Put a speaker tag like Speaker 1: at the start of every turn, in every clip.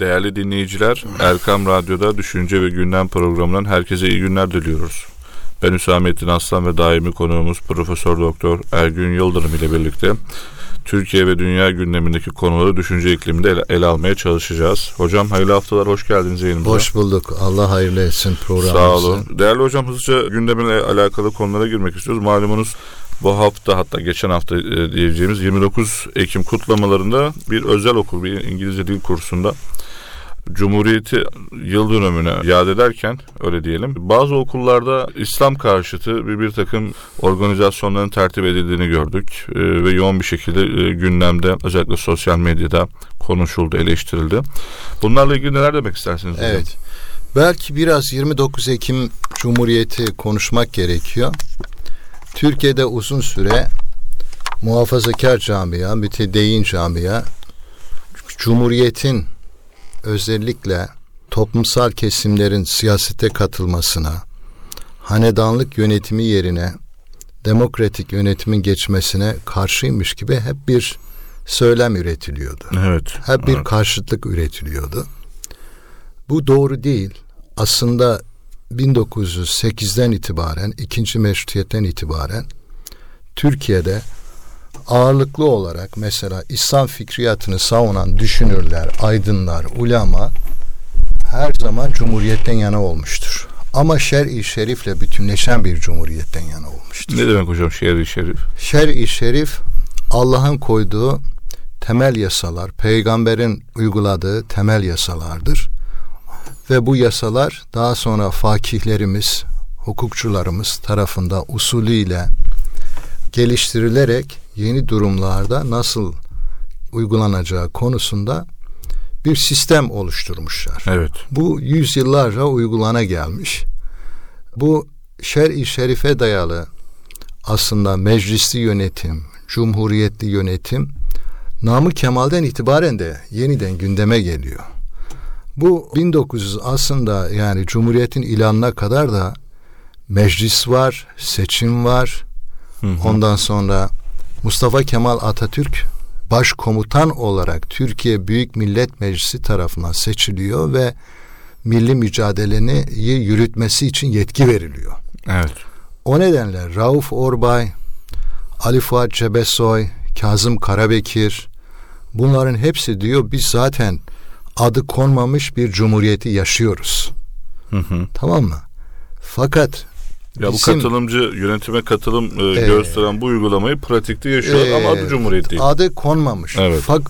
Speaker 1: Değerli dinleyiciler, Erkam Radyo'da Düşünce ve Gündem programından herkese iyi günler diliyoruz. Ben Hüsamettin Aslan ve daimi konuğumuz Profesör Doktor Ergün Yıldırım ile birlikte Türkiye ve dünya gündemindeki konuları düşünce ikliminde ele, ele almaya çalışacağız. Hocam hayırlı haftalar, hoş geldiniz yayınımıza.
Speaker 2: Hoş bulduk. Allah hayırlı etsin programımızı.
Speaker 1: Sağ olun. Değerli hocam hızlıca gündemine alakalı konulara girmek istiyoruz. Malumunuz bu hafta hatta geçen hafta e, diyeceğimiz 29 Ekim kutlamalarında bir özel okul, bir İngilizce dil kursunda Cumhuriyeti yıl dönümüne yad ederken öyle diyelim bazı okullarda İslam karşıtı bir, bir takım organizasyonların tertip edildiğini gördük ee, ve yoğun bir şekilde e, gündemde özellikle sosyal medyada konuşuldu, eleştirildi. Bunlarla ilgili neler demek istersiniz?
Speaker 2: Evet. Belki biraz 29 Ekim Cumhuriyeti konuşmak gerekiyor. Türkiye'de uzun süre muhafazakar camia, mütedeyyin camia Cumhuriyet'in özellikle toplumsal kesimlerin siyasete katılmasına, hanedanlık yönetimi yerine demokratik yönetimin geçmesine karşıymış gibi hep bir söylem üretiliyordu.
Speaker 1: Evet.
Speaker 2: Hep bir
Speaker 1: evet.
Speaker 2: karşıtlık üretiliyordu. Bu doğru değil. Aslında 1908'den itibaren, ikinci meşrutiyetten itibaren Türkiye'de ağırlıklı olarak mesela İslam fikriyatını savunan düşünürler, aydınlar, ulama her zaman cumhuriyetten yana olmuştur. Ama şer-i şerifle bütünleşen bir cumhuriyetten yana olmuştur.
Speaker 1: Ne demek hocam şer-i şerif?
Speaker 2: Şer-i şerif Allah'ın koyduğu temel yasalar, peygamberin uyguladığı temel yasalardır. Ve bu yasalar daha sonra fakihlerimiz, hukukçularımız tarafında usulüyle geliştirilerek yeni durumlarda nasıl uygulanacağı konusunda bir sistem oluşturmuşlar.
Speaker 1: Evet.
Speaker 2: Bu yüzyıllarca uygulana gelmiş. Bu şer-i şerife dayalı aslında meclisli yönetim, cumhuriyetli yönetim namı Kemal'den itibaren de yeniden gündeme geliyor. Bu 1900 aslında yani Cumhuriyet'in ilanına kadar da meclis var, seçim var. Hı hı. Ondan sonra Mustafa Kemal Atatürk başkomutan olarak Türkiye Büyük Millet Meclisi tarafından seçiliyor ve milli mücadeleni yürütmesi için yetki veriliyor.
Speaker 1: Evet.
Speaker 2: O nedenle Rauf Orbay, Ali Fuat Cebesoy, Kazım Karabekir bunların hepsi diyor biz zaten adı konmamış bir cumhuriyeti yaşıyoruz.
Speaker 1: Hı hı.
Speaker 2: Tamam mı? Fakat
Speaker 1: ya bu katılımcı yönetime katılım e, e, gösteren bu uygulamayı pratikte yaşıyor e, ama adı Cumhuriyet değil.
Speaker 2: Adı konmamış.
Speaker 1: Evet.
Speaker 2: Fak,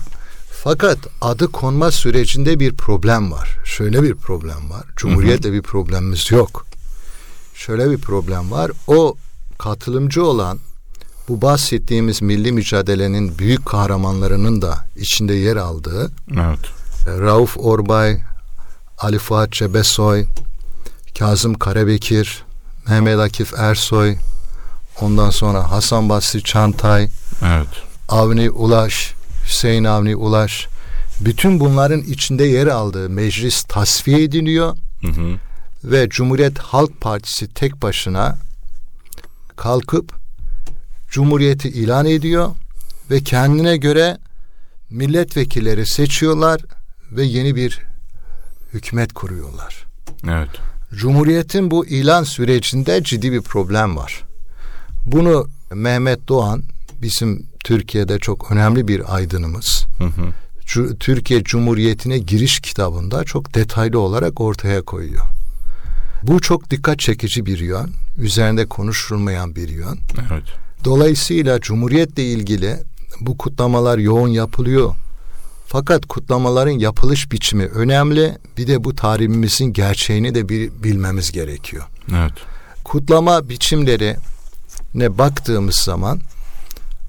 Speaker 2: fakat adı konma sürecinde bir problem var. Şöyle bir problem var. Cumhuriyetle bir problemimiz yok. Şöyle bir problem var. O katılımcı olan bu bahsettiğimiz milli mücadelenin büyük kahramanlarının da içinde yer aldığı
Speaker 1: evet.
Speaker 2: Rauf Orbay, Ali Fuat Cebesoy, Kazım Karabekir, Mehmet Akif Ersoy, ondan sonra Hasan Basri Çantay,
Speaker 1: evet.
Speaker 2: Avni Ulaş, Hüseyin Avni Ulaş, bütün bunların içinde yer aldığı meclis tasfiye ediliyor
Speaker 1: hı hı.
Speaker 2: ve Cumhuriyet Halk Partisi tek başına kalkıp Cumhuriyeti ilan ediyor ve kendine göre milletvekilleri seçiyorlar ve yeni bir hükümet kuruyorlar.
Speaker 1: Evet.
Speaker 2: Cumhuriyetin bu ilan sürecinde ciddi bir problem var. Bunu Mehmet Doğan bizim Türkiye'de çok önemli bir aydınımız.
Speaker 1: Hı hı.
Speaker 2: Türkiye Cumhuriyeti'ne giriş kitabında çok detaylı olarak ortaya koyuyor. Bu çok dikkat çekici bir yön, üzerinde konuşulmayan bir yön.
Speaker 1: Evet.
Speaker 2: Dolayısıyla Cumhuriyet'le ilgili bu kutlamalar yoğun yapılıyor. Fakat kutlamaların yapılış biçimi önemli. Bir de bu tarihimizin gerçeğini de bir bilmemiz gerekiyor.
Speaker 1: Evet.
Speaker 2: Kutlama biçimleri ne baktığımız zaman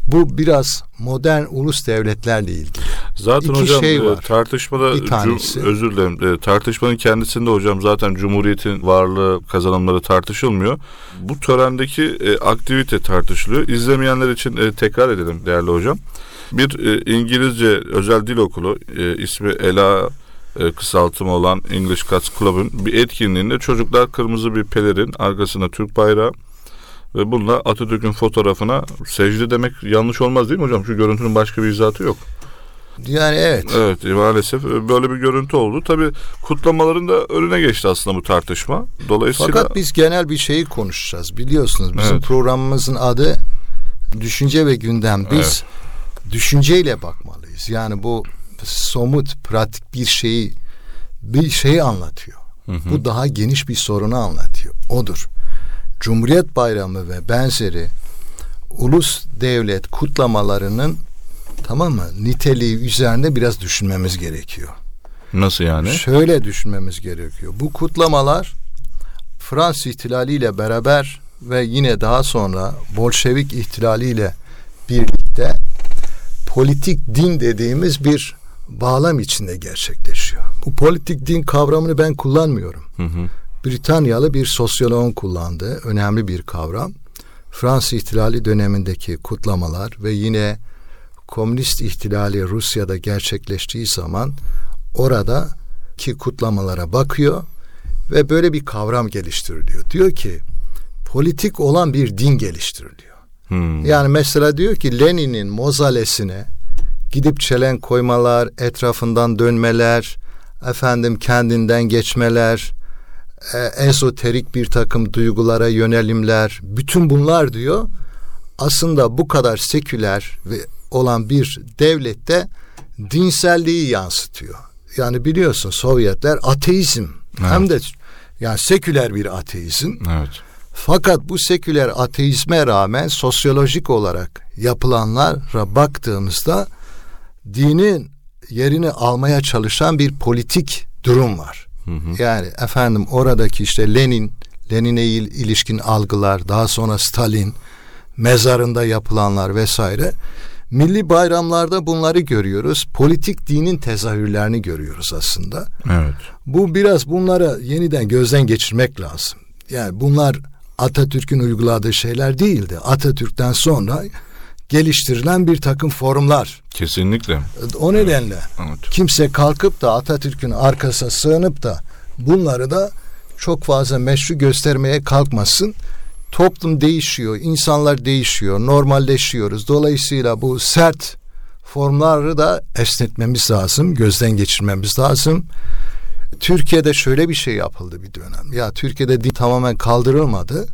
Speaker 2: bu biraz modern ulus devletlerle ilgili.
Speaker 1: Zaten
Speaker 2: İki
Speaker 1: hocam
Speaker 2: şey
Speaker 1: e,
Speaker 2: var.
Speaker 1: tartışmada
Speaker 2: Bir tanesi.
Speaker 1: cum, özür dilerim. E, tartışmanın kendisinde hocam zaten cumhuriyetin varlığı, kazanımları tartışılmıyor. Bu törendeki e, aktivite tartışılıyor. İzlemeyenler için e, tekrar edelim değerli hocam. Bir e, İngilizce özel dil okulu e, ismi Ela e, kısaltımı olan English Cats Club'ın bir etkinliğinde çocuklar kırmızı bir pelerin arkasında Türk bayrağı ve bununla Atatürk'ün fotoğrafına secde demek yanlış olmaz değil mi hocam? Şu görüntünün başka bir izahatı yok.
Speaker 2: Yani evet.
Speaker 1: Evet maalesef böyle bir görüntü oldu. Tabii kutlamaların da önüne geçti aslında bu tartışma. Dolayısıyla
Speaker 2: Fakat biz genel bir şeyi konuşacağız. Biliyorsunuz bizim
Speaker 1: Evet.
Speaker 2: programımızın adı Düşünce ve Gündem. Biz düşünceyle bakmalıyız. Yani bu somut, pratik bir şeyi bir şeyi anlatıyor. Bu daha geniş bir sorunu anlatıyor. Odur. Cumhuriyet Bayramı ve benzeri ulus devlet kutlamalarının tamam mı niteliği üzerinde biraz düşünmemiz gerekiyor.
Speaker 1: nasıl yani?
Speaker 2: Şöyle düşünmemiz gerekiyor. Bu kutlamalar Fransız ihtilaliyle beraber ve yine daha sonra Bolşevik ihtilaliyle birlikte politik din dediğimiz bir bağlam içinde gerçekleşiyor. Bu politik din kavramını ben kullanmıyorum.
Speaker 1: Hı hı.
Speaker 2: Britanyalı bir sosyoloğun kullandığı önemli bir kavram. Fransız ihtilali dönemindeki kutlamalar ve yine komünist ihtilali Rusya'da gerçekleştiği zaman orada ki kutlamalara bakıyor ve böyle bir kavram geliştiriliyor. Diyor ki politik olan bir din geliştiriliyor.
Speaker 1: Hmm.
Speaker 2: Yani mesela diyor ki Lenin'in mozalesine gidip çelen koymalar, etrafından dönmeler, efendim kendinden geçmeler, e, ezoterik bir takım duygulara yönelimler, bütün bunlar diyor aslında bu kadar seküler ve olan bir devlette dinselliği yansıtıyor. Yani biliyorsun Sovyetler ateizm hem de yani seküler bir ateizm.
Speaker 1: Evet.
Speaker 2: Fakat bu seküler ateizme rağmen sosyolojik olarak yapılanlara baktığımızda dinin yerini almaya çalışan bir politik durum var. Yani efendim oradaki işte Lenin, Lenin'e il- ilişkin algılar, daha sonra Stalin, mezarında yapılanlar vesaire. Milli bayramlarda bunları görüyoruz. Politik dinin tezahürlerini görüyoruz aslında.
Speaker 1: Evet.
Speaker 2: Bu biraz bunlara yeniden gözden geçirmek lazım. Yani bunlar Atatürk'ün uyguladığı şeyler değildi. Atatürk'ten sonra geliştirilen bir takım formlar.
Speaker 1: Kesinlikle.
Speaker 2: O nedenle
Speaker 1: Evet.
Speaker 2: kimse kalkıp da Atatürk'ün arkasına sığınıp da bunları da çok fazla meşru göstermeye kalkmasın. Toplum değişiyor, insanlar değişiyor, normalleşiyoruz. Dolayısıyla bu sert formları da esnetmemiz lazım, gözden geçirmemiz lazım. Türkiye'de şöyle bir şey yapıldı bir dönem. Ya Türkiye'de din tamamen kaldırılmadı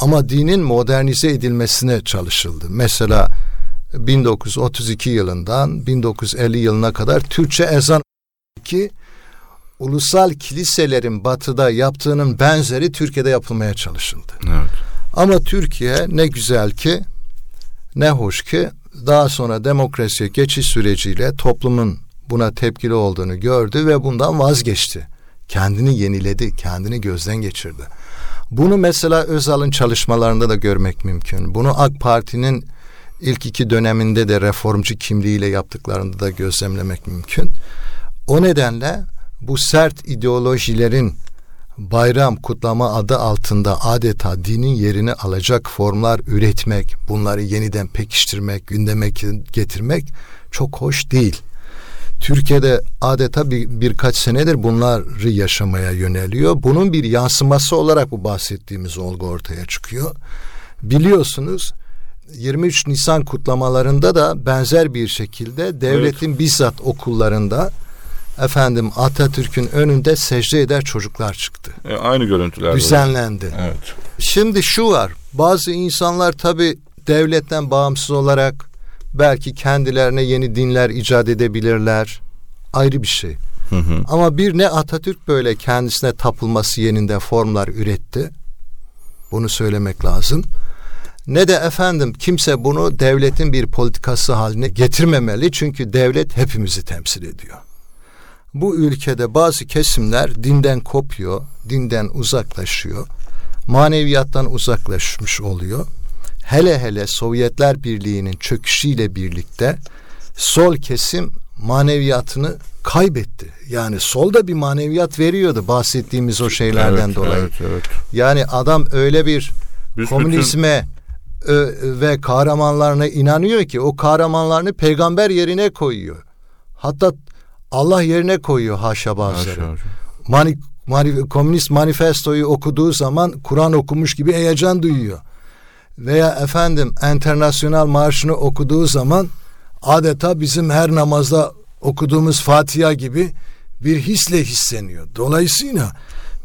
Speaker 2: ama dinin modernize edilmesine çalışıldı. Mesela 1932 yılından 1950 yılına kadar Türkçe ezan ki ulusal kiliselerin batıda yaptığının benzeri Türkiye'de yapılmaya çalışıldı.
Speaker 1: Evet.
Speaker 2: Ama Türkiye ne güzel ki ne hoş ki daha sonra demokrasiye geçiş süreciyle toplumun buna tepkili olduğunu gördü ve bundan vazgeçti. Kendini yeniledi, kendini gözden geçirdi. Bunu mesela Özal'ın çalışmalarında da görmek mümkün. Bunu AK Parti'nin ilk iki döneminde de reformcu kimliğiyle yaptıklarında da gözlemlemek mümkün. O nedenle bu sert ideolojilerin bayram kutlama adı altında adeta dinin yerini alacak formlar üretmek, bunları yeniden pekiştirmek, gündeme getirmek çok hoş değil. Türkiye'de adeta bir, birkaç senedir bunları yaşamaya yöneliyor. Bunun bir yansıması olarak bu bahsettiğimiz olgu ortaya çıkıyor. Biliyorsunuz 23 Nisan kutlamalarında da benzer bir şekilde devletin evet. bizzat okullarında efendim Atatürk'ün önünde secde eder çocuklar çıktı.
Speaker 1: E, aynı görüntüler.
Speaker 2: Düzenlendi.
Speaker 1: Evet.
Speaker 2: Şimdi şu var. Bazı insanlar tabi devletten bağımsız olarak belki kendilerine yeni dinler icat edebilirler. Ayrı bir şey.
Speaker 1: Hı hı.
Speaker 2: Ama bir ne Atatürk böyle kendisine tapılması yeninde formlar üretti. Bunu söylemek lazım. Ne de efendim kimse bunu devletin bir politikası haline getirmemeli. Çünkü devlet hepimizi temsil ediyor. Bu ülkede bazı kesimler dinden kopuyor, dinden uzaklaşıyor, maneviyattan uzaklaşmış oluyor. Hele hele Sovyetler Birliği'nin çöküşüyle birlikte sol kesim maneviyatını kaybetti. Yani sol da bir maneviyat veriyordu bahsettiğimiz o şeylerden
Speaker 1: evet,
Speaker 2: dolayı.
Speaker 1: Evet, evet.
Speaker 2: Yani adam öyle bir
Speaker 1: Biz
Speaker 2: komünizme ö, ve kahramanlarına inanıyor ki o kahramanlarını peygamber yerine koyuyor. Hatta Allah yerine koyuyor haşa bazıları.
Speaker 1: Haşa, haşa.
Speaker 2: Mani, mani, komünist manifestoyu okuduğu zaman Kur'an okumuş gibi heyecan duyuyor. Veya efendim internasyonel marşını okuduğu zaman adeta bizim her namazda okuduğumuz Fatiha gibi bir hisle hisleniyor. Dolayısıyla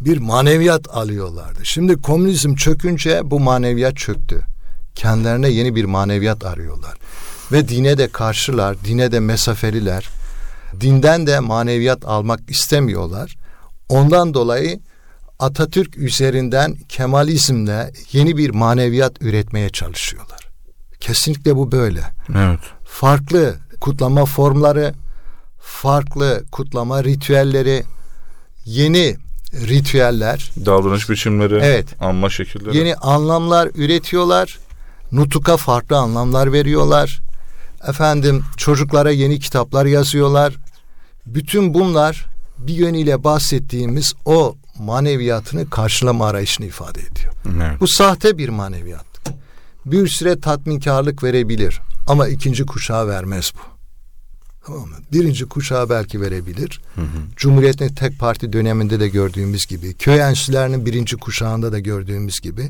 Speaker 2: bir maneviyat alıyorlardı. Şimdi komünizm çökünce bu maneviyat çöktü. Kendilerine yeni bir maneviyat arıyorlar. Ve dine de karşılar, dine de mesafeliler. Dinden de maneviyat almak istemiyorlar. Ondan dolayı Atatürk üzerinden Kemalizmle yeni bir maneviyat üretmeye çalışıyorlar. Kesinlikle bu böyle.
Speaker 1: Evet.
Speaker 2: Farklı kutlama formları, farklı kutlama ritüelleri, yeni ritüeller,
Speaker 1: Davranış biçimleri,
Speaker 2: Evet.
Speaker 1: anma şekilleri.
Speaker 2: yeni anlamlar üretiyorlar. Nutuka farklı anlamlar veriyorlar. Efendim çocuklara yeni kitaplar yazıyorlar. Bütün bunlar bir yönüyle bahsettiğimiz o maneviyatını karşılama arayışını ifade ediyor.
Speaker 1: Evet.
Speaker 2: Bu sahte bir maneviyat. Bir süre tatminkarlık verebilir ama ikinci kuşağı vermez bu. Tamam mı? Birinci kuşağı belki verebilir. Cumhuriyet'in tek parti döneminde de gördüğümüz gibi, köy enstitülerinin birinci kuşağında da gördüğümüz gibi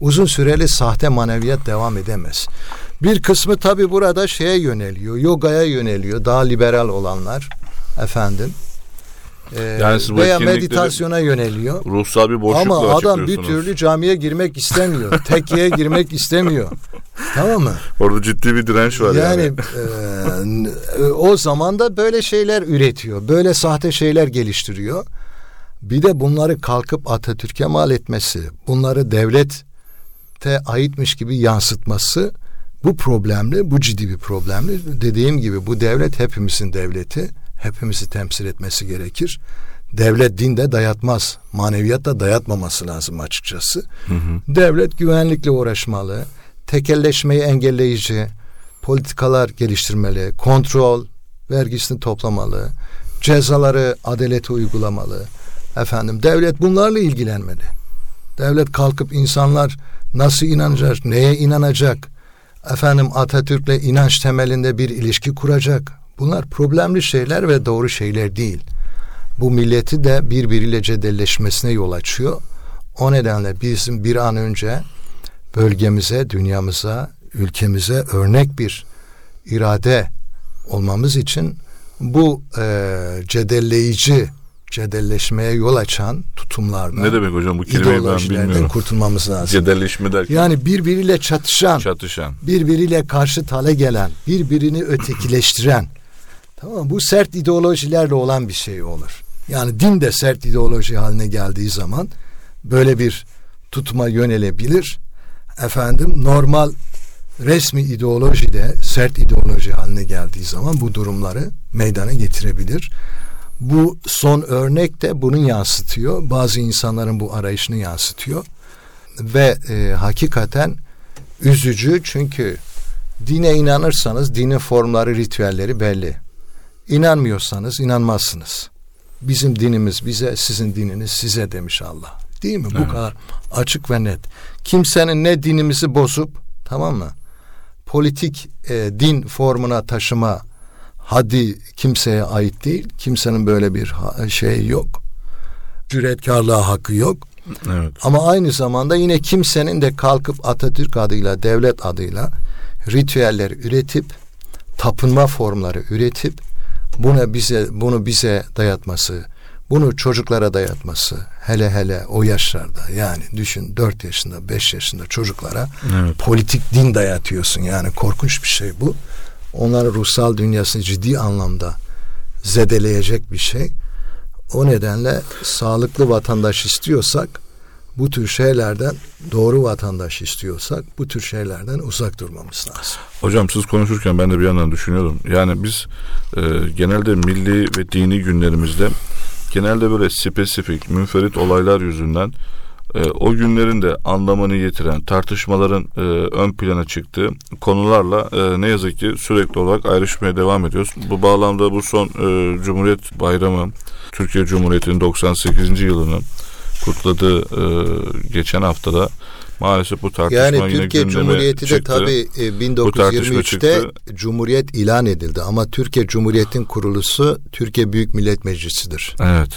Speaker 2: uzun süreli sahte maneviyat devam edemez. Bir kısmı tabi burada şeye yöneliyor, yogaya yöneliyor, daha liberal olanlar efendim. Ee,
Speaker 1: Yani
Speaker 2: veya meditasyona yöneliyor.
Speaker 1: Ruhsal bir boşlukla
Speaker 2: Ama adam bir türlü camiye girmek istemiyor. Tekkiye girmek istemiyor. Tamam mı?
Speaker 1: Orada ciddi bir direnç var yani.
Speaker 2: Yani e, o zaman da böyle şeyler üretiyor. Böyle sahte şeyler geliştiriyor. Bir de bunları kalkıp Atatürk'e mal etmesi, bunları devlete aitmiş gibi yansıtması bu problemli, bu ciddi bir problemli. Dediğim gibi bu devlet hepimizin devleti. Hepimizi temsil etmesi gerekir. Devlet dinde dayatmaz. Maneviyat da dayatmaması lazım açıkçası. Devlet güvenlikle uğraşmalı. Tekelleşmeyi engelleyici politikalar geliştirmeli. Kontrol, vergisini toplamalı. Cezaları adalete uygulamalı. Efendim devlet bunlarla ilgilenmeli. Devlet kalkıp insanlar nasıl inanacak, neye inanacak? Efendim Atatürk'le inanç temelinde bir ilişki kuracak. Bunlar problemli şeyler ve doğru şeyler değil. Bu milleti de birbiriyle cedelleşmesine yol açıyor. O nedenle bizim bir an önce bölgemize, dünyamıza, ülkemize örnek bir irade olmamız için bu e, cedelleyici, cedelleşmeye yol açan tutumlardan,
Speaker 1: Ne demek hocam bu kelimeyi ben bilmiyorum.
Speaker 2: kurtulmamız lazım.
Speaker 1: Cedelleşme derken
Speaker 2: Yani birbiriyle çatışan,
Speaker 1: çatışan.
Speaker 2: birbiriyle karşı hale gelen, birbirini ötekileştiren. Tamam? Bu sert ideolojilerle olan bir şey olur. Yani din de sert ideoloji haline geldiği zaman böyle bir tutuma yönelebilir. Efendim normal resmi ideoloji de sert ideoloji haline geldiği zaman bu durumları meydana getirebilir. Bu son örnek de bunu yansıtıyor. Bazı insanların bu arayışını yansıtıyor. Ve e, hakikaten üzücü çünkü dine inanırsanız dinin formları, ritüelleri belli. İnanmıyorsanız inanmazsınız. Bizim dinimiz bize, sizin dininiz size demiş Allah. Değil mi? Bu
Speaker 1: Evet.
Speaker 2: kadar açık ve net. Kimsenin ne dinimizi bozup tamam mı? Politik e, din formuna taşıma haddi kimseye ait değil. Kimsenin böyle bir şey yok. Cüretkarlığa hakkı yok.
Speaker 1: Evet.
Speaker 2: Ama aynı zamanda yine kimsenin de kalkıp Atatürk adıyla, devlet adıyla ritüeller üretip tapınma formları üretip buna bize bunu bize dayatması, bunu çocuklara dayatması hele hele o yaşlarda yani düşün 4 yaşında 5 yaşında çocuklara
Speaker 1: Evet.
Speaker 2: politik din dayatıyorsun yani korkunç bir şey bu. Onların ruhsal dünyasını ciddi anlamda zedeleyecek bir şey. O nedenle sağlıklı vatandaş istiyorsak bu tür şeylerden doğru vatandaş istiyorsak bu tür şeylerden uzak durmamız lazım.
Speaker 1: Hocam siz konuşurken ben de bir yandan düşünüyordum. Yani biz e, genelde milli ve dini günlerimizde genelde böyle spesifik, münferit olaylar yüzünden e, o günlerin de anlamını yitiren tartışmaların e, ön plana çıktığı konularla e, ne yazık ki sürekli olarak ayrışmaya devam ediyoruz. Bu bağlamda bu son e, Cumhuriyet Bayramı, Türkiye Cumhuriyeti'nin 98. yılını kutladığı e, geçen haftada maalesef bu tartışma
Speaker 2: Yani
Speaker 1: yine
Speaker 2: Türkiye Cumhuriyeti de tabii e,
Speaker 1: Bu tartışma
Speaker 2: 1923'te
Speaker 1: çıktı.
Speaker 2: Cumhuriyet ilan edildi ama Türkiye Cumhuriyeti'nin kurulusu Türkiye Büyük Millet Meclisi'dir.
Speaker 1: Evet.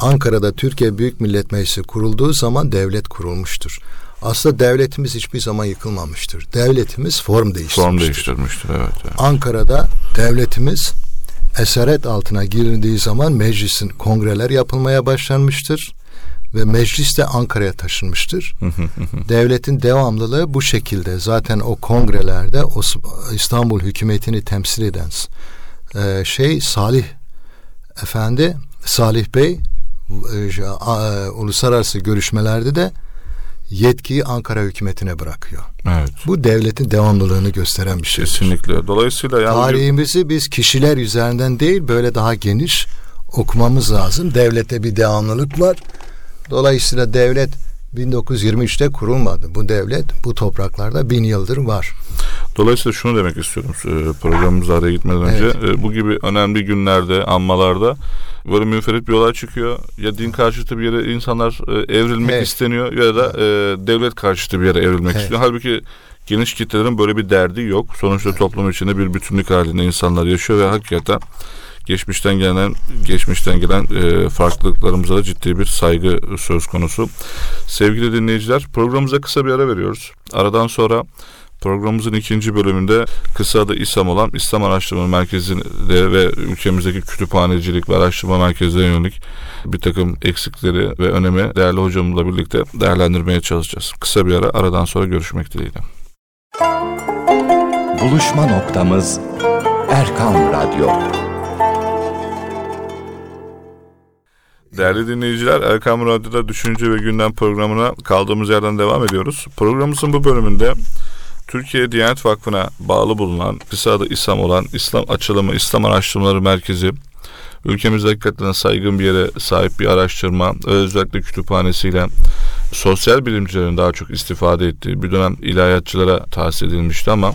Speaker 2: Ankara'da Türkiye Büyük Millet Meclisi kurulduğu zaman devlet kurulmuştur. Aslında devletimiz hiçbir zaman yıkılmamıştır. Devletimiz form değiştirmiştir.
Speaker 1: Form değiştirmiştir evet. evet.
Speaker 2: Ankara'da devletimiz esaret altına girildiği zaman meclisin kongreler yapılmaya başlanmıştır ve meclis de Ankara'ya taşınmıştır. Devletin devamlılığı bu şekilde. Zaten o kongrelerde o İstanbul hükümetini temsil eden e, şey Salih Efendi, Salih Bey e, uluslararası görüşmelerde de yetkiyi Ankara hükümetine bırakıyor.
Speaker 1: Evet.
Speaker 2: Bu devletin devamlılığını gösteren bir şey.
Speaker 1: Kesinlikle. Dolayısıyla
Speaker 2: yani tarihimizi biz kişiler üzerinden değil böyle daha geniş okumamız lazım. Devlete bir devamlılık var. Dolayısıyla devlet 1923'te kurulmadı. Bu devlet bu topraklarda bin yıldır var.
Speaker 1: Dolayısıyla şunu demek istiyorum e, programımıza araya gitmeden önce. Evet. E, bu gibi önemli günlerde, anmalarda böyle münferit bir olay çıkıyor. Ya din karşıtı bir yere insanlar e, evrilmek evet. isteniyor ya da evet. devlet karşıtı bir yere evrilmek evet. istiyor. Halbuki geniş kitlelerin böyle bir derdi yok. Sonuçta evet. toplum içinde bir bütünlük halinde insanlar yaşıyor ve hakikaten geçmişten gelen geçmişten gelen e, farklılıklarımıza da ciddi bir saygı söz konusu. Sevgili dinleyiciler programımıza kısa bir ara veriyoruz. Aradan sonra Programımızın ikinci bölümünde kısa adı İSAM olan İslam Araştırma Merkezi'nde ve ülkemizdeki kütüphanecilik ve araştırma merkezlerine yönelik bir takım eksikleri ve önemi değerli hocamızla birlikte değerlendirmeye çalışacağız. Kısa bir ara aradan sonra görüşmek dileğiyle.
Speaker 3: Buluşma noktamız Erkan Radyo.
Speaker 1: Değerli dinleyiciler Erkam Radyo'da Düşünce ve Gündem programına kaldığımız yerden devam ediyoruz. Programımızın bu bölümünde Türkiye Diyanet Vakfı'na bağlı bulunan kısa adı İSAM olan İslam Açılımı İslam Araştırmaları Merkezi ülkemizde hakikaten saygın bir yere sahip bir araştırma özellikle kütüphanesiyle sosyal bilimcilerin daha çok istifade ettiği bir dönem ilahiyatçılara tahsis edilmişti ama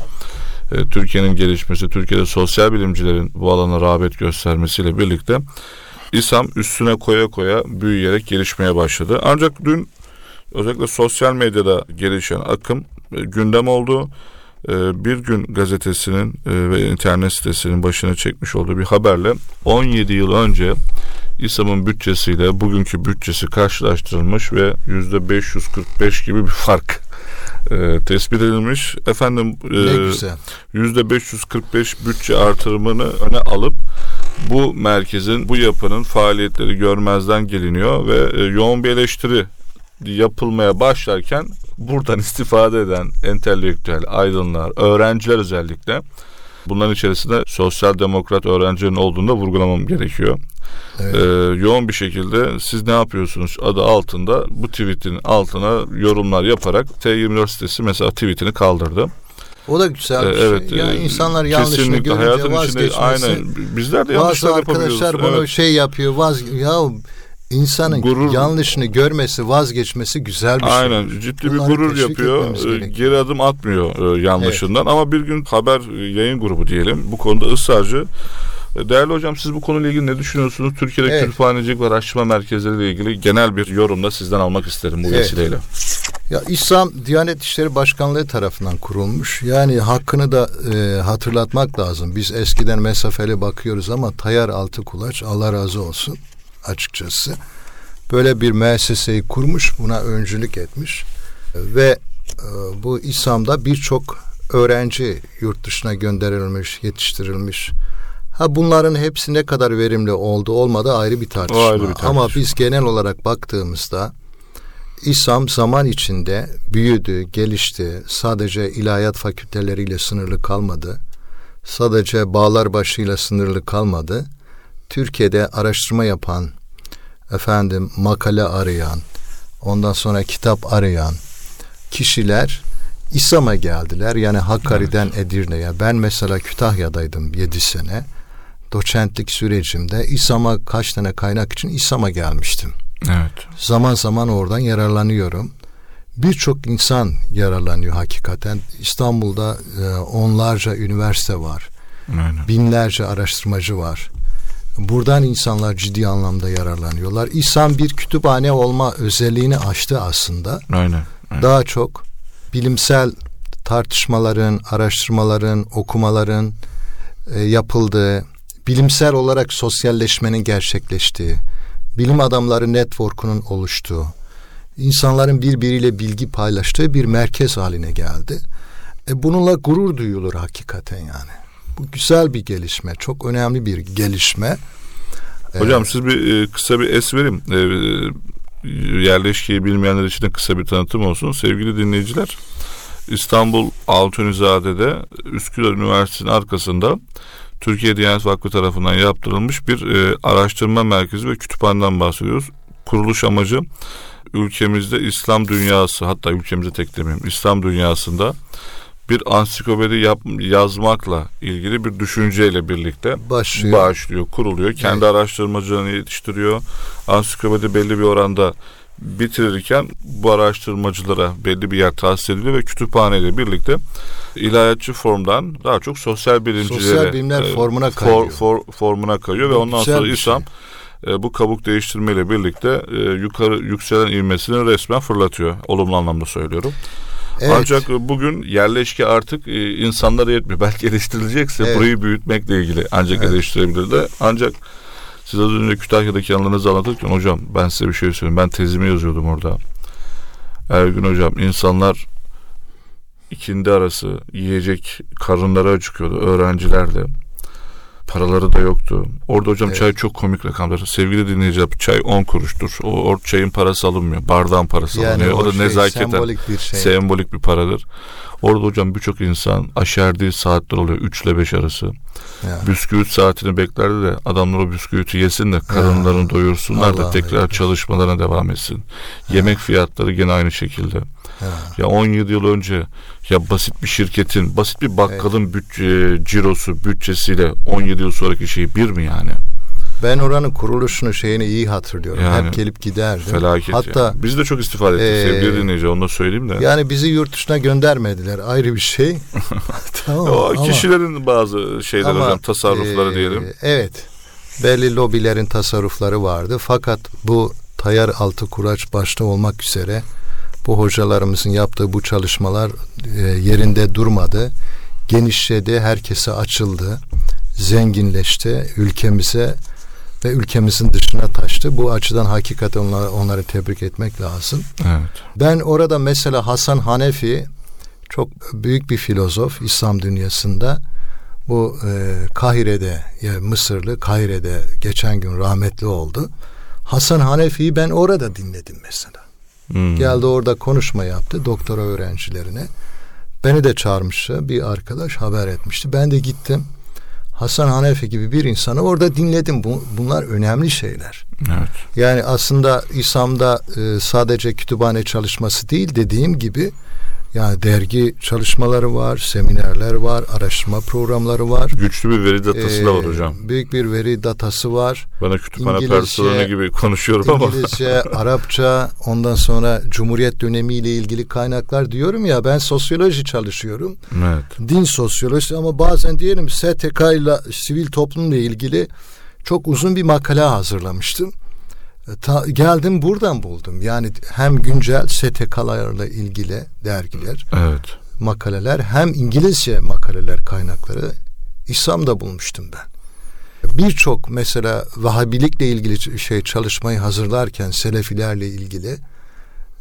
Speaker 1: e, Türkiye'nin gelişmesi, Türkiye'de sosyal bilimcilerin bu alana rağbet göstermesiyle birlikte İSAM üstüne koya koya büyüyerek gelişmeye başladı. Ancak dün özellikle sosyal medyada gelişen akım e, gündem oldu. E, bir gün gazetesinin e, ve internet sitesinin başına çekmiş olduğu bir haberle 17 yıl önce İSAM'ın bütçesiyle bugünkü bütçesi karşılaştırılmış ve yüzde 545 gibi bir fark e, tespit edilmiş. Efendim e, 545 bütçe artırımını öne alıp bu merkezin, bu yapının faaliyetleri görmezden geliniyor ve e, yoğun bir eleştiri yapılmaya başlarken buradan istifade eden entelektüel, aydınlar, öğrenciler özellikle bunların içerisinde sosyal demokrat öğrencilerin olduğunu da vurgulamam gerekiyor. Evet. Ee, yoğun bir şekilde siz ne yapıyorsunuz adı altında bu tweetin altına yorumlar yaparak T24 sitesi mesela tweetini kaldırdı.
Speaker 2: O da güzel bir evet, şey. Yani e, insanlar yanlışını görünce vazgeçmesi. Aynen.
Speaker 1: Bizler de yanlışlar
Speaker 2: Bazı arkadaşlar bunu evet. şey yapıyor. Vaz ya insanın gurur, yanlışını görmesi, vazgeçmesi güzel bir
Speaker 1: şey. Aynen ciddi Bunları bir gurur yapıyor. Ee, geri adım atmıyor e, yanlışından evet. ama bir gün haber e, yayın grubu diyelim bu konuda ısrarcı. E, değerli hocam siz bu konuyla ilgili ne düşünüyorsunuz? Türkiye'de evet. kütüphanecilik ve araştırma merkezleriyle ilgili genel bir yorumda sizden almak isterim bu evet. vesileyle.
Speaker 2: Ya İslam Diyanet İşleri Başkanlığı tarafından kurulmuş. Yani hakkını da e, hatırlatmak lazım. Biz eskiden mesafeli bakıyoruz ama Tayar Altı Kulaç Allah razı olsun açıkçası. Böyle bir müesseseyi kurmuş, buna öncülük etmiş ve e, bu İslam'da birçok öğrenci yurt dışına gönderilmiş, yetiştirilmiş. Ha bunların hepsi ne kadar verimli oldu olmadı ayrı bir tartışma. Ayrı bir tartışma. Ama biz genel olarak baktığımızda İslam zaman içinde büyüdü, gelişti. Sadece ilahiyat fakülteleriyle sınırlı kalmadı. Sadece bağlar başıyla sınırlı kalmadı. Türkiye'de araştırma yapan, efendim makale arayan, ondan sonra kitap arayan kişiler İSAM'a geldiler. Yani Hakkari'den evet. Edirne'ye. Ben mesela Kütahya'daydım 7 sene. Doçentlik sürecimde İSAM'a kaç tane kaynak için İSAM'a gelmiştim.
Speaker 1: Evet.
Speaker 2: Zaman zaman oradan yararlanıyorum. Birçok insan yararlanıyor hakikaten. İstanbul'da e, onlarca üniversite var. Aynen. Binlerce araştırmacı var. Buradan insanlar ciddi anlamda yararlanıyorlar. İhsan bir kütüphane olma özelliğini aştı aslında.
Speaker 1: Aynen. aynen.
Speaker 2: Daha çok bilimsel tartışmaların, araştırmaların, okumaların e, yapıldığı, bilimsel olarak sosyalleşmenin gerçekleştiği, bilim adamları network'unun oluştuğu, insanların birbiriyle bilgi paylaştığı bir merkez haline geldi. E bununla gurur duyulur hakikaten yani. Bu güzel bir gelişme, çok önemli bir gelişme.
Speaker 1: Hocam siz bir e, kısa bir es verin. E, yerleşkeyi bilmeyenler için de kısa bir tanıtım olsun. Sevgili dinleyiciler, İstanbul Altunizade'de Üsküdar Üniversitesi'nin arkasında Türkiye Diyanet Vakfı tarafından yaptırılmış bir e, araştırma merkezi ve kütüphaneden bahsediyoruz. Kuruluş amacı ülkemizde İslam dünyası hatta ülkemizde tek demeyeyim İslam dünyasında bir ansiklopedi yap, yazmakla ilgili bir düşünceyle birlikte
Speaker 2: Başlıyor.
Speaker 1: başlıyor, kuruluyor. Kendi araştırmacılarını yetiştiriyor. Ansiklopedi belli bir oranda bitirirken bu araştırmacılara belli bir yer tahsis ediliyor ve kütüphaneyle birlikte ilahiyatçı formdan daha çok sosyal bilimcilere
Speaker 2: Sosyal bilimler
Speaker 1: e,
Speaker 2: formuna kayıyor.
Speaker 1: for- formuna kayıyor ve
Speaker 2: Bu
Speaker 1: ondan
Speaker 2: güzel
Speaker 1: sonra İslam e, bu kabuk değiştirmeyle birlikte e, yukarı yükselen ivmesini resmen fırlatıyor. Olumlu anlamda söylüyorum.
Speaker 2: Evet.
Speaker 1: Ancak e, bugün yerleşke artık e, insanlara yetmiyor. Belki eleştirilecekse
Speaker 2: Evet.
Speaker 1: burayı büyütmekle ilgili ancak
Speaker 2: Evet.
Speaker 1: eleştirebilir de. Ancak siz az önce Kütahya'daki anılarınızı anlatırken hocam ben size bir şey söyleyeyim. Ben tezimi yazıyordum orada. Ergün hocam insanlar ikindi arası yiyecek karınları acıkıyordu. Öğrenciler de. Paraları da yoktu. Orada hocam
Speaker 2: Evet.
Speaker 1: çay çok komik rakamlar. Sevgili dinleyiciler çay 10 kuruştur. O, o çayın parası alınmıyor. Bardağın parası
Speaker 2: yani
Speaker 1: alınıyor. O, da
Speaker 2: şey,
Speaker 1: nezaketen
Speaker 2: sembolik bir şey.
Speaker 1: sembolik bir paradır. Orada hocam birçok insan aşerdiği saatler oluyor 3 ile 5 arası.
Speaker 2: Ya.
Speaker 1: Bisküvit saatini beklerdi de adamlar o bisküviti yesin de karınlarını doyursunlar da
Speaker 2: Allah'ım
Speaker 1: tekrar
Speaker 2: ya.
Speaker 1: çalışmalarına devam etsin. Yemek fiyatları gene aynı şekilde.
Speaker 2: Ya.
Speaker 1: Ya 17 yıl önce ya basit bir şirketin, basit bir bakkalın bütçe, cirosu, bütçesiyle 17 yıl sonraki şey bir mi yani?
Speaker 2: Ben oranın kuruluşunu şeyini iyi hatırlıyorum.
Speaker 1: Yani,
Speaker 2: Hep gelip giderdim.
Speaker 1: Felaket
Speaker 2: Hatta
Speaker 1: yani. Biz de çok istifade ettik
Speaker 2: Ee,
Speaker 1: sevgili dinleyici onu da söyleyeyim de.
Speaker 2: yani bizi yurt dışına göndermediler. Ayrı bir şey. tamam
Speaker 1: o
Speaker 2: ama-
Speaker 1: kişilerin bazı şeyler
Speaker 2: ama,
Speaker 1: hocam tasarrufları
Speaker 2: e,
Speaker 1: diyelim.
Speaker 2: Evet. Belli lobilerin tasarrufları vardı. Fakat bu Tayar Altı Kuraç başta olmak üzere bu hocalarımızın yaptığı bu çalışmalar e, yerinde durmadı. Genişledi, herkese açıldı, zenginleşti, ülkemize ve ülkemizin dışına taştı. Bu açıdan hakikaten onları, onları tebrik etmek lazım.
Speaker 1: Evet.
Speaker 2: Ben orada mesela Hasan Hanefi çok büyük bir filozof İslam dünyasında. Bu e, Kahire'de, ya Mısırlı Kahire'de geçen gün rahmetli oldu. Hasan Hanefi'yi ben orada dinledim mesela.
Speaker 1: Hmm.
Speaker 2: Geldi orada konuşma yaptı doktora öğrencilerine. Beni de çağırmıştı bir arkadaş haber etmişti. Ben de gittim. Hasan Hanefi gibi bir insanı orada dinledim. Bu, bunlar önemli şeyler.
Speaker 1: Evet.
Speaker 2: Yani aslında İslam'da e, sadece kütüphane çalışması değil dediğim gibi yani dergi çalışmaları var, seminerler var, araştırma programları var.
Speaker 1: Güçlü bir veri datası da var
Speaker 2: Ee,
Speaker 1: hocam.
Speaker 2: Büyük bir veri datası var.
Speaker 1: De kütüphane
Speaker 2: İngilizce-
Speaker 1: personeli gibi konuşuyorum ama.
Speaker 2: İngilizce, Arapça, ondan sonra Cumhuriyet dönemiyle ilgili kaynaklar diyorum ya ben sosyoloji çalışıyorum.
Speaker 1: evet.
Speaker 2: Din sosyolojisi ama bazen diyelim STK ile sivil toplumla ilgili çok uzun bir makale hazırlamıştım. E, Ta, geldim buradan buldum. Yani hem güncel STK'larla ilgili dergiler,
Speaker 1: Evet.
Speaker 2: makaleler hem İngilizce makaleler kaynakları İslam'da bulmuştum ben. Birçok mesela Vahabilikle ilgili şey çalışmayı hazırlarken Selefilerle ilgili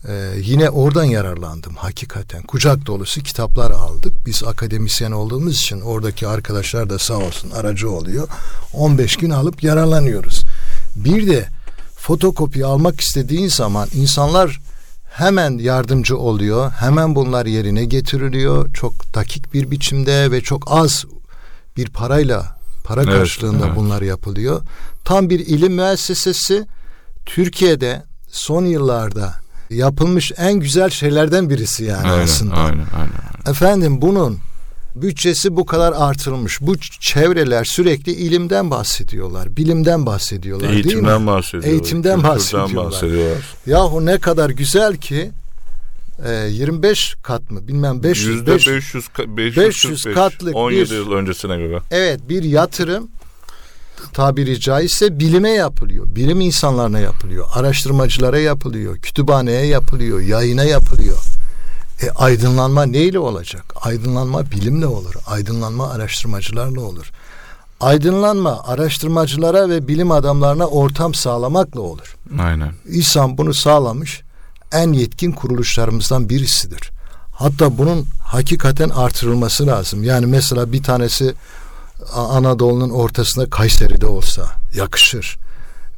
Speaker 2: e, yine oradan yararlandım hakikaten. Kucak dolusu kitaplar aldık. Biz akademisyen olduğumuz için oradaki arkadaşlar da sağ olsun aracı oluyor. 15 gün alıp yararlanıyoruz. Bir de fotokopi almak istediğin zaman insanlar hemen yardımcı oluyor. Hemen bunlar yerine getiriliyor. Çok dakik bir biçimde ve çok az bir parayla para
Speaker 1: Evet,
Speaker 2: karşılığında
Speaker 1: evet.
Speaker 2: bunlar yapılıyor. Tam bir ilim müessesesi Türkiye'de son yıllarda yapılmış en güzel şeylerden birisi yani
Speaker 1: Aynen,
Speaker 2: aslında.
Speaker 1: aynen, aynen.
Speaker 2: Efendim bunun bütçesi bu kadar artırılmış. Bu çevreler sürekli ilimden bahsediyorlar, bilimden bahsediyorlar değil mi?
Speaker 1: Eğitimden bahsediyorlar.
Speaker 2: Eğitimden bahsediyorlar.
Speaker 1: bahsediyorlar.
Speaker 2: Yahu ne kadar güzel ki e, 25 kat mı bilmem 500
Speaker 1: Yüzde
Speaker 2: 500
Speaker 1: 500, ka- 545,
Speaker 2: 500 katlık
Speaker 1: 17
Speaker 2: bir-
Speaker 1: yıl öncesine göre.
Speaker 2: Evet bir yatırım tabiri caizse bilime yapılıyor. Bilim insanlarına yapılıyor. Araştırmacılara yapılıyor. Kütüphaneye yapılıyor. Yayına yapılıyor. E, aydınlanma neyle olacak? Aydınlanma bilimle olur. Aydınlanma araştırmacılarla olur. Aydınlanma araştırmacılara ve bilim adamlarına ortam sağlamakla olur.
Speaker 1: Aynen.
Speaker 2: İslam bunu sağlamış. en yetkin kuruluşlarımızdan birisidir. Hatta bunun hakikaten artırılması lazım. Yani mesela bir tanesi Anadolu'nun ortasında Kayseri'de olsa yakışır.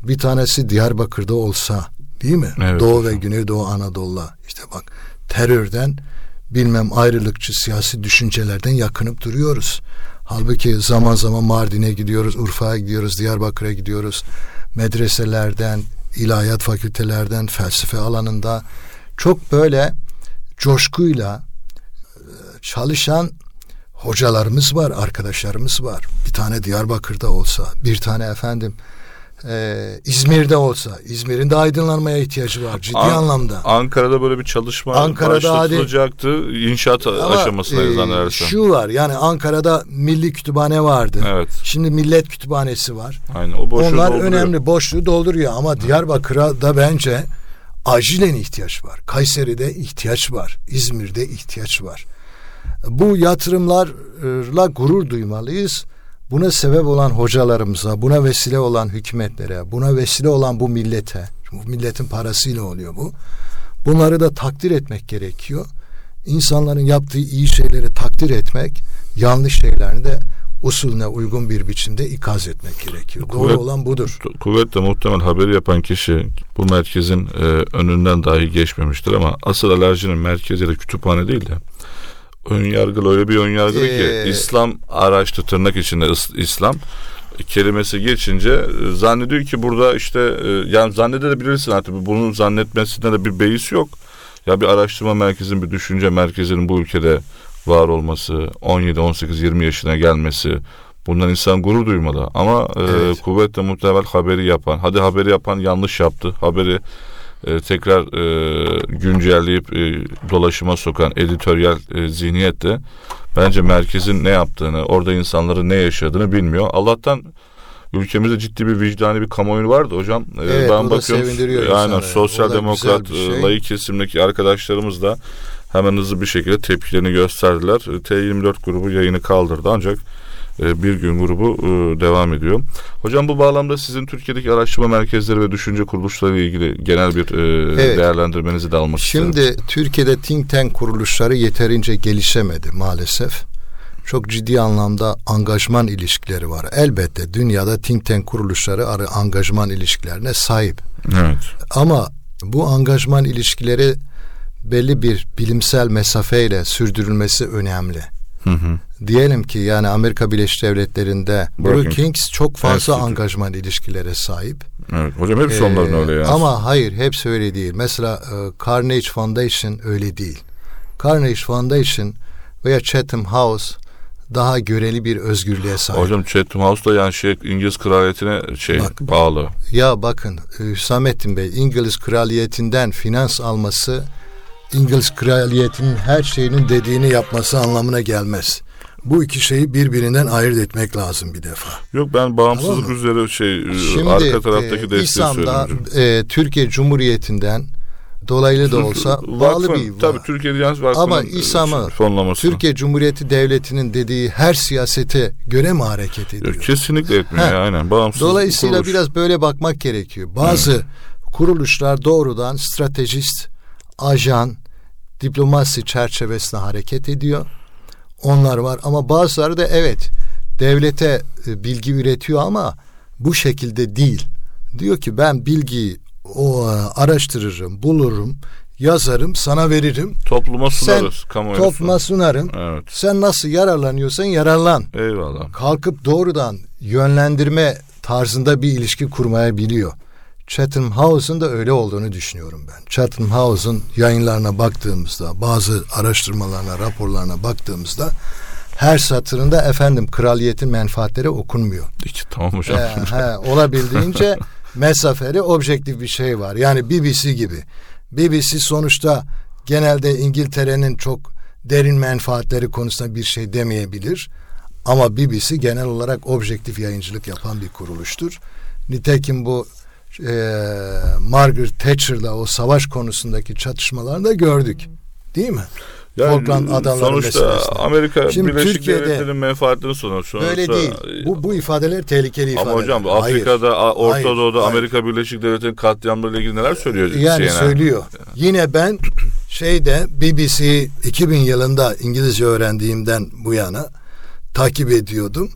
Speaker 2: Bir tanesi Diyarbakır'da olsa değil mi?
Speaker 1: Evet,
Speaker 2: Doğu ve Güneydoğu Anadolu'la işte bak terörden bilmem ayrılıkçı siyasi düşüncelerden yakınıp duruyoruz. Halbuki zaman zaman Mardin'e gidiyoruz, Urfa'ya gidiyoruz, Diyarbakır'a gidiyoruz. Medreselerden, ilahiyat fakültelerden, felsefe alanında çok böyle coşkuyla e, çalışan hocalarımız var, arkadaşlarımız var. Bir tane Diyarbakır'da olsa, bir tane efendim e, İzmir'de olsa, İzmir'in de aydınlanmaya ihtiyacı var ciddi
Speaker 1: An-
Speaker 2: anlamda.
Speaker 1: Ankara'da böyle bir çalışma
Speaker 2: Ankara'da hadi-
Speaker 1: başlatılacaktı. İnşaat
Speaker 2: Ama,
Speaker 1: aşamasına
Speaker 2: e,
Speaker 1: zannedersem.
Speaker 2: Şu var yani Ankara'da Milli Kütüphane vardı.
Speaker 1: Evet.
Speaker 2: Şimdi Millet Kütüphanesi var.
Speaker 1: Aynen o boşluğu
Speaker 2: Onlar
Speaker 1: dolduruyor.
Speaker 2: önemli boşluğu dolduruyor ama Diyarbakır'a da bence acilen ihtiyaç var. Kayseri'de ihtiyaç var. İzmir'de ihtiyaç var. Bu yatırımlarla gurur duymalıyız. Buna sebep olan hocalarımıza, buna vesile olan hükümetlere, buna vesile olan bu millete, bu milletin parasıyla oluyor bu. Bunları da takdir etmek gerekiyor. İnsanların yaptığı iyi şeyleri takdir etmek, yanlış şeylerini de usulüne uygun bir biçimde ikaz etmek gerekiyor.
Speaker 1: Kuvvet-
Speaker 2: Doğru olan budur.
Speaker 1: Kuvvetle muhtemel haberi yapan kişi bu merkezin e, önünden dahi geçmemiştir ama asıl alerjinin merkezi de kütüphane değil de ön yargılı öyle bir ön yargılı
Speaker 2: Ee,
Speaker 1: ki İslam araçtı tırnak içinde is- İslam kelimesi geçince e, zannediyor ki burada işte e, yani zannedebilirsin artık bunu zannetmesinde de bir beis yok. Ya bir araştırma merkezinin bir düşünce merkezinin bu ülkede var olması 17 18 20 yaşına gelmesi bundan insan gurur duymalı ama e,
Speaker 2: Evet.
Speaker 1: kuvvetle muhtemel haberi yapan hadi haberi yapan yanlış yaptı haberi e, tekrar e, güncelleyip e, dolaşıma sokan editoryal e, zihniyet de bence merkezin ne yaptığını orada insanların ne yaşadığını bilmiyor Allah'tan Ülkemizde ciddi bir vicdani bir kamuoyu vardı hocam. Ee,
Speaker 2: Evet, da
Speaker 1: bakıyorum, Aynen
Speaker 2: insanı.
Speaker 1: sosyal
Speaker 2: O
Speaker 1: demokrat,
Speaker 2: bir şey.
Speaker 1: e, layık kesimdeki arkadaşlarımız da hemen hızlı bir şekilde tepkilerini gösterdiler. E, T24 grubu yayını kaldırdı ancak e, bir gün grubu e, devam ediyor. Hocam bu bağlamda sizin Türkiye'deki araştırma merkezleri ve düşünce kuruluşları ile ilgili genel bir e,
Speaker 2: Evet.
Speaker 1: değerlendirmenizi de almak isterim.
Speaker 2: Şimdi Türkiye'de think tank kuruluşları yeterince gelişemedi maalesef. Çok ciddi anlamda angajman ilişkileri var. Elbette dünyada think tank kuruluşları arı angajman ilişkilerine sahip.
Speaker 1: Evet.
Speaker 2: Ama bu angajman ilişkileri belli bir bilimsel mesafeyle sürdürülmesi önemli.
Speaker 1: Hı hı.
Speaker 2: Diyelim ki yani Amerika Birleşik Devletleri'nde
Speaker 1: Brookings.
Speaker 2: Çok fazla
Speaker 1: Enstitü.
Speaker 2: angajman ilişkilere sahip.
Speaker 1: Evet. Hocam hepsi
Speaker 2: Ee,
Speaker 1: onların öyle yani.
Speaker 2: Ama hayır hepsi öyle değil. Mesela e, Carnegie Foundation öyle değil. Carnegie Foundation veya Chatham House daha göreli bir özgürlüğe sahip.
Speaker 1: Hocam Chatham House da yani şey İngiliz kraliyetine şey
Speaker 2: Bak,
Speaker 1: bağlı.
Speaker 2: Ya bakın e, Hüsamettin Bey İngiliz kraliyetinden finans alması İngiliz kraliyetinin her şeyinin dediğini yapması anlamına gelmez. Bu iki şeyi birbirinden ayırt etmek lazım bir defa.
Speaker 1: Yok ben bağımsızlık
Speaker 2: Tamam
Speaker 1: üzere şey e,
Speaker 2: Şimdi
Speaker 1: arka taraftaki
Speaker 2: e,
Speaker 1: desteği
Speaker 2: İslam'da e, Türkiye Cumhuriyeti'nden dolaylı da olsa bağlı
Speaker 1: Vakfın,
Speaker 2: bir
Speaker 1: Tabii Türkiye Diyanet Vakfı'nın
Speaker 2: Ama
Speaker 1: e,
Speaker 2: İslam'ı. Türkiye Cumhuriyeti Devleti'nin dediği her siyasete göre mi hareket ediyor?
Speaker 1: Yok, kesinlikle etmiyor
Speaker 2: Ha.
Speaker 1: ya, aynen bağımsız
Speaker 2: Dolayısıyla
Speaker 1: kuruluş.
Speaker 2: biraz böyle bakmak gerekiyor. Bazı kuruluşlar doğrudan stratejist, ajan, diplomasi çerçevesinde hareket ediyor. Onlar var ama bazıları da evet devlete e, bilgi üretiyor ama bu şekilde değil. Diyor ki ben bilgiyi o e, araştırırım, bulurum, yazarım, sana veririm.
Speaker 1: topluma sunarız. kamuoyuna
Speaker 2: Topluma sunarım.
Speaker 1: Evet.
Speaker 2: Sen nasıl yararlanıyorsan yararlan.
Speaker 1: Eyvallah.
Speaker 2: Kalkıp doğrudan yönlendirme tarzında bir ilişki kurmaya biliyor. Chatham House'un da öyle olduğunu düşünüyorum ben. Chatham House'un yayınlarına baktığımızda, bazı araştırmalarına, raporlarına baktığımızda her satırında efendim kraliyetin menfaatleri okunmuyor.
Speaker 1: İki, tamam hocam.
Speaker 2: He, he, olabildiğince mesafeli, objektif bir şey var. Yani BBC gibi. BBC sonuçta genelde İngiltere'nin çok derin menfaatleri konusunda bir şey demeyebilir. Ama BBC genel olarak objektif yayıncılık yapan bir kuruluştur. Nitekim bu e, Margaret Thatcher'la o savaş konusundaki çatışmalarını da gördük. Değil mi? Falkland adaları
Speaker 1: sonuçta
Speaker 2: meselesinde.
Speaker 1: Amerika
Speaker 2: Şimdi
Speaker 1: Birleşik
Speaker 2: Türkiye'de
Speaker 1: Devletleri'nin menfaatini sunar. Sonuçta,
Speaker 2: Böyle değil. Bu, bu ifadeler tehlikeli ifadeler.
Speaker 1: ama hocam
Speaker 2: Hayır.
Speaker 1: Afrika'da, A- Orta
Speaker 2: Hayır,
Speaker 1: Doğu'da
Speaker 2: hayır.
Speaker 1: Amerika Birleşik Devletleri'nin katliamlarıyla ilgili neler söylüyor
Speaker 2: Yani
Speaker 1: CNN?
Speaker 2: söylüyor. Yine ben şeyde BBC 2000 yılında İngilizce öğrendiğimden bu yana takip ediyordum.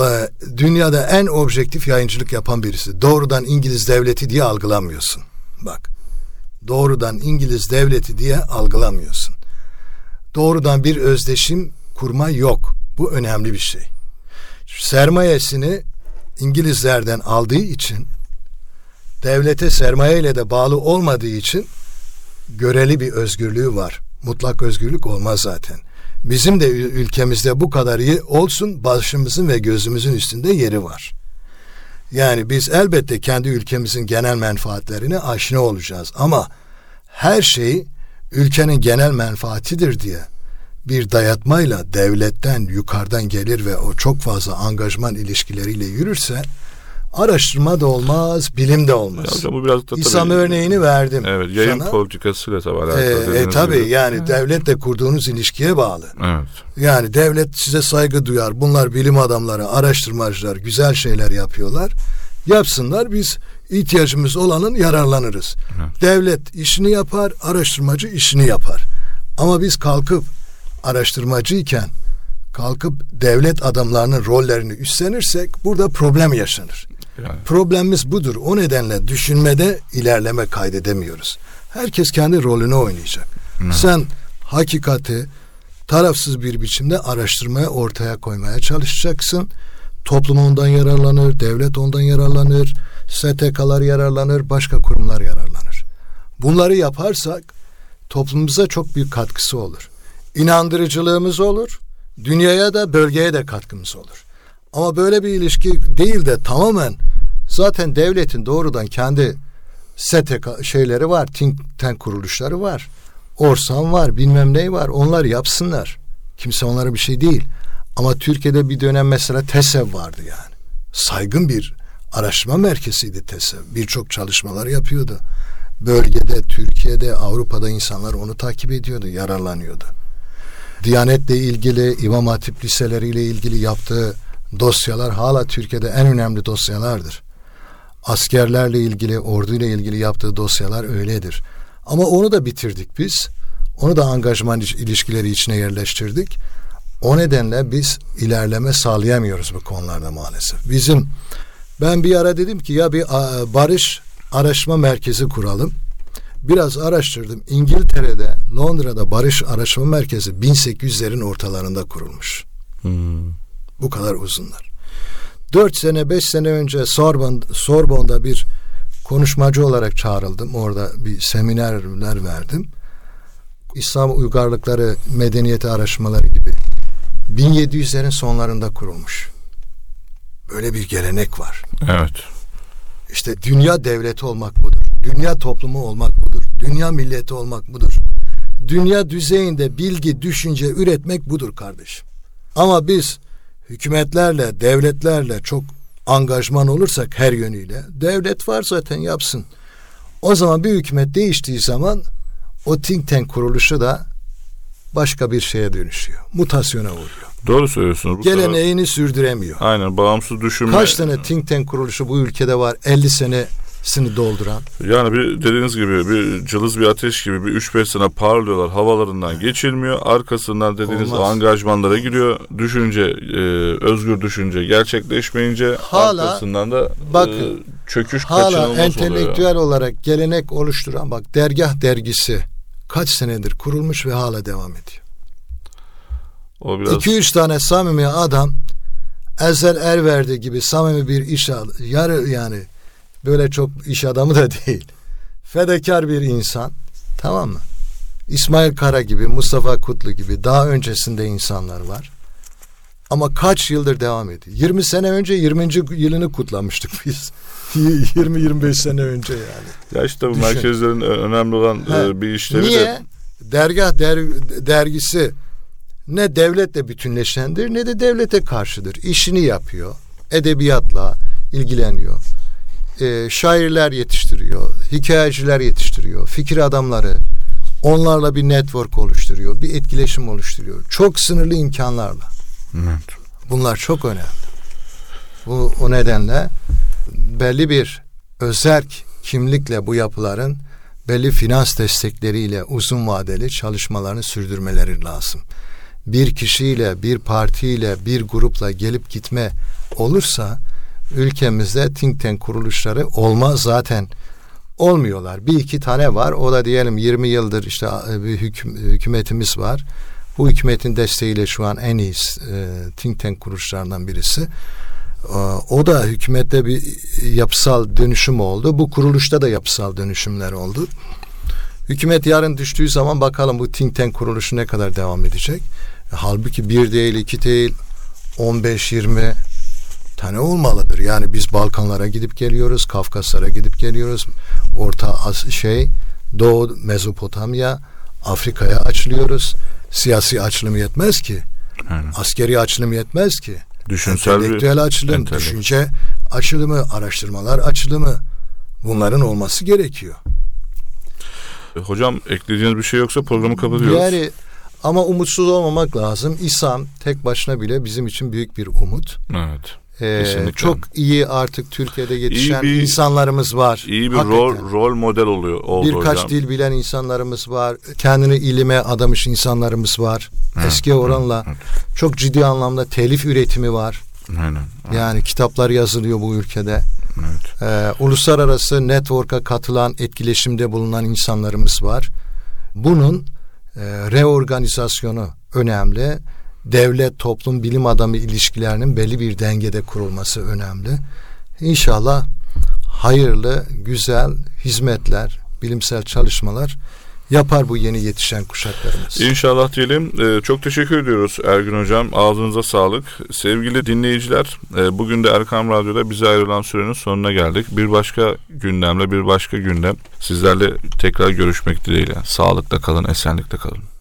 Speaker 2: Ee, dünyada en objektif yayıncılık yapan birisi. Doğrudan İngiliz devleti diye algılamıyorsun. Bak. Doğrudan İngiliz devleti diye algılamıyorsun. Doğrudan bir özdeşim kurma yok. Bu önemli bir şey. Sermayesini İngilizlerden aldığı için devlete sermayeyle de bağlı olmadığı için göreli bir özgürlüğü var. Mutlak özgürlük olmaz zaten. Bizim de ül- ülkemizde bu kadar iyi olsun başımızın ve gözümüzün üstünde yeri var. Yani biz elbette kendi ülkemizin genel menfaatlerine aşina olacağız ama her şey ülkenin genel menfaatidir diye bir dayatmayla devletten yukarıdan gelir ve o çok fazla angajman ilişkileriyle yürürse araştırma da olmaz, bilim de
Speaker 1: Ya
Speaker 2: olmaz.
Speaker 1: hocam bu biraz da
Speaker 2: İslam
Speaker 1: tabii-
Speaker 2: örneğini verdim.
Speaker 1: Evet, yayın
Speaker 2: sana.
Speaker 1: politikasıyla tabii alakalı.
Speaker 2: Ee, e, tabii
Speaker 1: gibi.
Speaker 2: yani devletle kurduğunuz ilişkiye bağlı.
Speaker 1: Evet.
Speaker 2: Yani devlet size saygı duyar. Bunlar bilim adamları, araştırmacılar, güzel şeyler yapıyorlar. Yapsınlar biz ihtiyacımız olanın yararlanırız.
Speaker 1: Evet.
Speaker 2: Devlet işini yapar, araştırmacı işini yapar. Ama biz kalkıp araştırmacıyken kalkıp devlet adamlarının rollerini üstlenirsek burada problem yaşanır.
Speaker 1: Yani.
Speaker 2: Problemimiz budur. O nedenle düşünmede ilerleme kaydedemiyoruz. Herkes kendi rolünü oynayacak. Sen hakikati tarafsız bir biçimde araştırmaya ortaya koymaya çalışacaksın. Toplum ondan yararlanır, devlet ondan yararlanır, STK'lar yararlanır, başka kurumlar yararlanır. Bunları yaparsak toplumumuza çok büyük katkısı olur. İnandırıcılığımız olur, dünyaya da bölgeye de katkımız olur. Ama böyle bir ilişki değil de tamamen zaten devletin doğrudan kendi STK şeyleri var, think tank kuruluşları var. Orsan var, bilmem ne var. Onlar yapsınlar. Kimse onlara bir şey değil. Ama Türkiye'de bir dönem mesela TESEV vardı yani. Saygın bir araştırma merkeziydi TESEV. Birçok çalışmalar yapıyordu. Bölgede, Türkiye'de, Avrupa'da insanlar onu takip ediyordu, yararlanıyordu. Diyanetle ilgili, İmam Hatip liseleriyle ilgili yaptığı dosyalar hala Türkiye'de en önemli dosyalardır. Askerlerle ilgili, orduyla ilgili yaptığı dosyalar öyledir. Ama onu da bitirdik biz. Onu da angajman iş- ilişkileri içine yerleştirdik. O nedenle biz ilerleme sağlayamıyoruz bu konularda maalesef. Bizim ben bir ara dedim ki ya bir barış araştırma merkezi kuralım. Biraz araştırdım. İngiltere'de, Londra'da barış araştırma merkezi 1800'lerin ortalarında kurulmuş.
Speaker 1: Hmm.
Speaker 2: Bu kadar uzunlar. Dört sene, beş sene önce Sorbon, Sorbon'da bir konuşmacı olarak çağrıldım. Orada bir seminerler verdim. İslam uygarlıkları, medeniyeti araştırmaları gibi. 1700'lerin sonlarında kurulmuş. Böyle bir gelenek var.
Speaker 1: Evet.
Speaker 2: İşte dünya devleti olmak budur. Dünya toplumu olmak budur. Dünya milleti olmak budur. Dünya düzeyinde bilgi, düşünce üretmek budur kardeşim. Ama biz hükümetlerle, devletlerle çok angajman olursak her yönüyle, devlet var zaten yapsın. O zaman bir hükümet değiştiği zaman o think tank kuruluşu da başka bir şeye dönüşüyor. Mutasyona uğruyor.
Speaker 1: Doğru söylüyorsunuz. Bu kadar-
Speaker 2: Geleneğini sürdüremiyor.
Speaker 1: Aynen bağımsız düşünme.
Speaker 2: Kaç tane think tank kuruluşu bu ülkede var 50 senesini dolduran?
Speaker 1: Yani bir dediğiniz gibi bir cılız bir ateş gibi bir 3-5 sene parlıyorlar. Havalarından geçilmiyor. Arkasından dediğiniz
Speaker 2: Olmaz.
Speaker 1: angajmanlara giriyor. Düşünce, e, özgür düşünce gerçekleşmeyince
Speaker 2: Hala-
Speaker 1: arkasından da
Speaker 2: bakın,
Speaker 1: e, çöküş
Speaker 2: Hala
Speaker 1: kaçınılmaz oluyor.
Speaker 2: entelektüel olarak gelenek oluşturan bak dergah dergisi kaç senedir kurulmuş ve hala devam ediyor.
Speaker 1: O biraz
Speaker 2: 2-3 tane samimi adam Ezel Erverdi gibi samimi bir iş ad- yarı yani böyle çok iş adamı da değil. Fedakar bir insan tamam mı? İsmail Kara gibi, Mustafa Kutlu gibi daha öncesinde insanlar var. Ama kaç yıldır devam ediyor? 20 sene önce 20. yılını kutlamıştık biz. 20-25 sene önce yani.
Speaker 1: ya işte bu
Speaker 2: Düşün.
Speaker 1: merkezlerin önemli olan
Speaker 2: Ha,
Speaker 1: e, bir işlevi
Speaker 2: Niye?
Speaker 1: de
Speaker 2: Dergah der, dergisi ne devletle bütünleşendir ne de devlete karşıdır. İşini yapıyor. Edebiyatla ilgileniyor. Ee, şairler yetiştiriyor. Hikayeciler yetiştiriyor. Fikir adamları. Onlarla bir network oluşturuyor, bir etkileşim oluşturuyor. Çok sınırlı imkanlarla.
Speaker 1: Evet.
Speaker 2: Bunlar çok önemli. Bu o nedenle belli bir özerk kimlikle bu yapıların belli finans destekleriyle uzun vadeli çalışmalarını sürdürmeleri lazım. Bir kişiyle, bir partiyle, bir grupla gelip gitme olursa ülkemizde think tank kuruluşları olmaz zaten olmuyorlar. Bir iki tane var. O da diyelim 20 yıldır işte bir hüküm, hükümetimiz var. Bu hükümetin desteğiyle şu an en iyi e, think tank kuruluşlarından birisi. E, o da hükümette bir yapısal dönüşüm oldu. Bu kuruluşta da yapısal dönüşümler oldu. Hükümet yarın düştüğü zaman bakalım bu think tank kuruluşu ne kadar devam edecek. Halbuki bir değil, iki değil, 15-20 tane olmalıdır. Yani biz Balkanlara gidip geliyoruz, Kafkaslara gidip geliyoruz. Orta As şey, Doğu Mezopotamya, Afrika'ya açılıyoruz. Siyasi açılım yetmez ki.
Speaker 1: Aynen.
Speaker 2: Askeri açılım yetmez ki.
Speaker 1: Düşünsel
Speaker 2: Entelektüel açılım,
Speaker 1: entelekt.
Speaker 2: düşünce açılımı, araştırmalar açılımı bunların olması gerekiyor.
Speaker 1: Hocam ekleyeceğiniz bir şey yoksa programı kapatıyoruz.
Speaker 2: Yani ama umutsuz olmamak lazım. İslam tek başına bile bizim için büyük bir umut.
Speaker 1: Evet. Kesinlikle.
Speaker 2: çok iyi artık Türkiye'de yetişen
Speaker 1: bir-
Speaker 2: insanlarımız var.
Speaker 1: İyi bir
Speaker 2: Hakikaten.
Speaker 1: rol rol model oluyor oldu
Speaker 2: Birkaç
Speaker 1: hocam.
Speaker 2: dil bilen insanlarımız var. Kendini ilime adamış insanlarımız var.
Speaker 1: Evet,
Speaker 2: Eski oranla
Speaker 1: evet,
Speaker 2: çok ciddi anlamda telif üretimi var.
Speaker 1: Aynen.
Speaker 2: Yani kitaplar yazılıyor bu ülkede.
Speaker 1: Evet.
Speaker 2: Ee, uluslararası network'a katılan, etkileşimde bulunan insanlarımız var. Bunun e, reorganizasyonu önemli. Devlet, toplum, bilim adamı ilişkilerinin belli bir dengede kurulması önemli. İnşallah hayırlı, güzel hizmetler, bilimsel çalışmalar yapar bu yeni yetişen kuşaklarımız.
Speaker 1: İnşallah diyelim. Ee, çok teşekkür ediyoruz Ergün Hocam. Ağzınıza sağlık. Sevgili dinleyiciler, e, bugün de Erkam Radyo'da bize ayrılan sürenin sonuna geldik. Bir başka gündemle, bir başka gündem sizlerle tekrar görüşmek dileğiyle. Sağlıkla kalın, esenlikle kalın.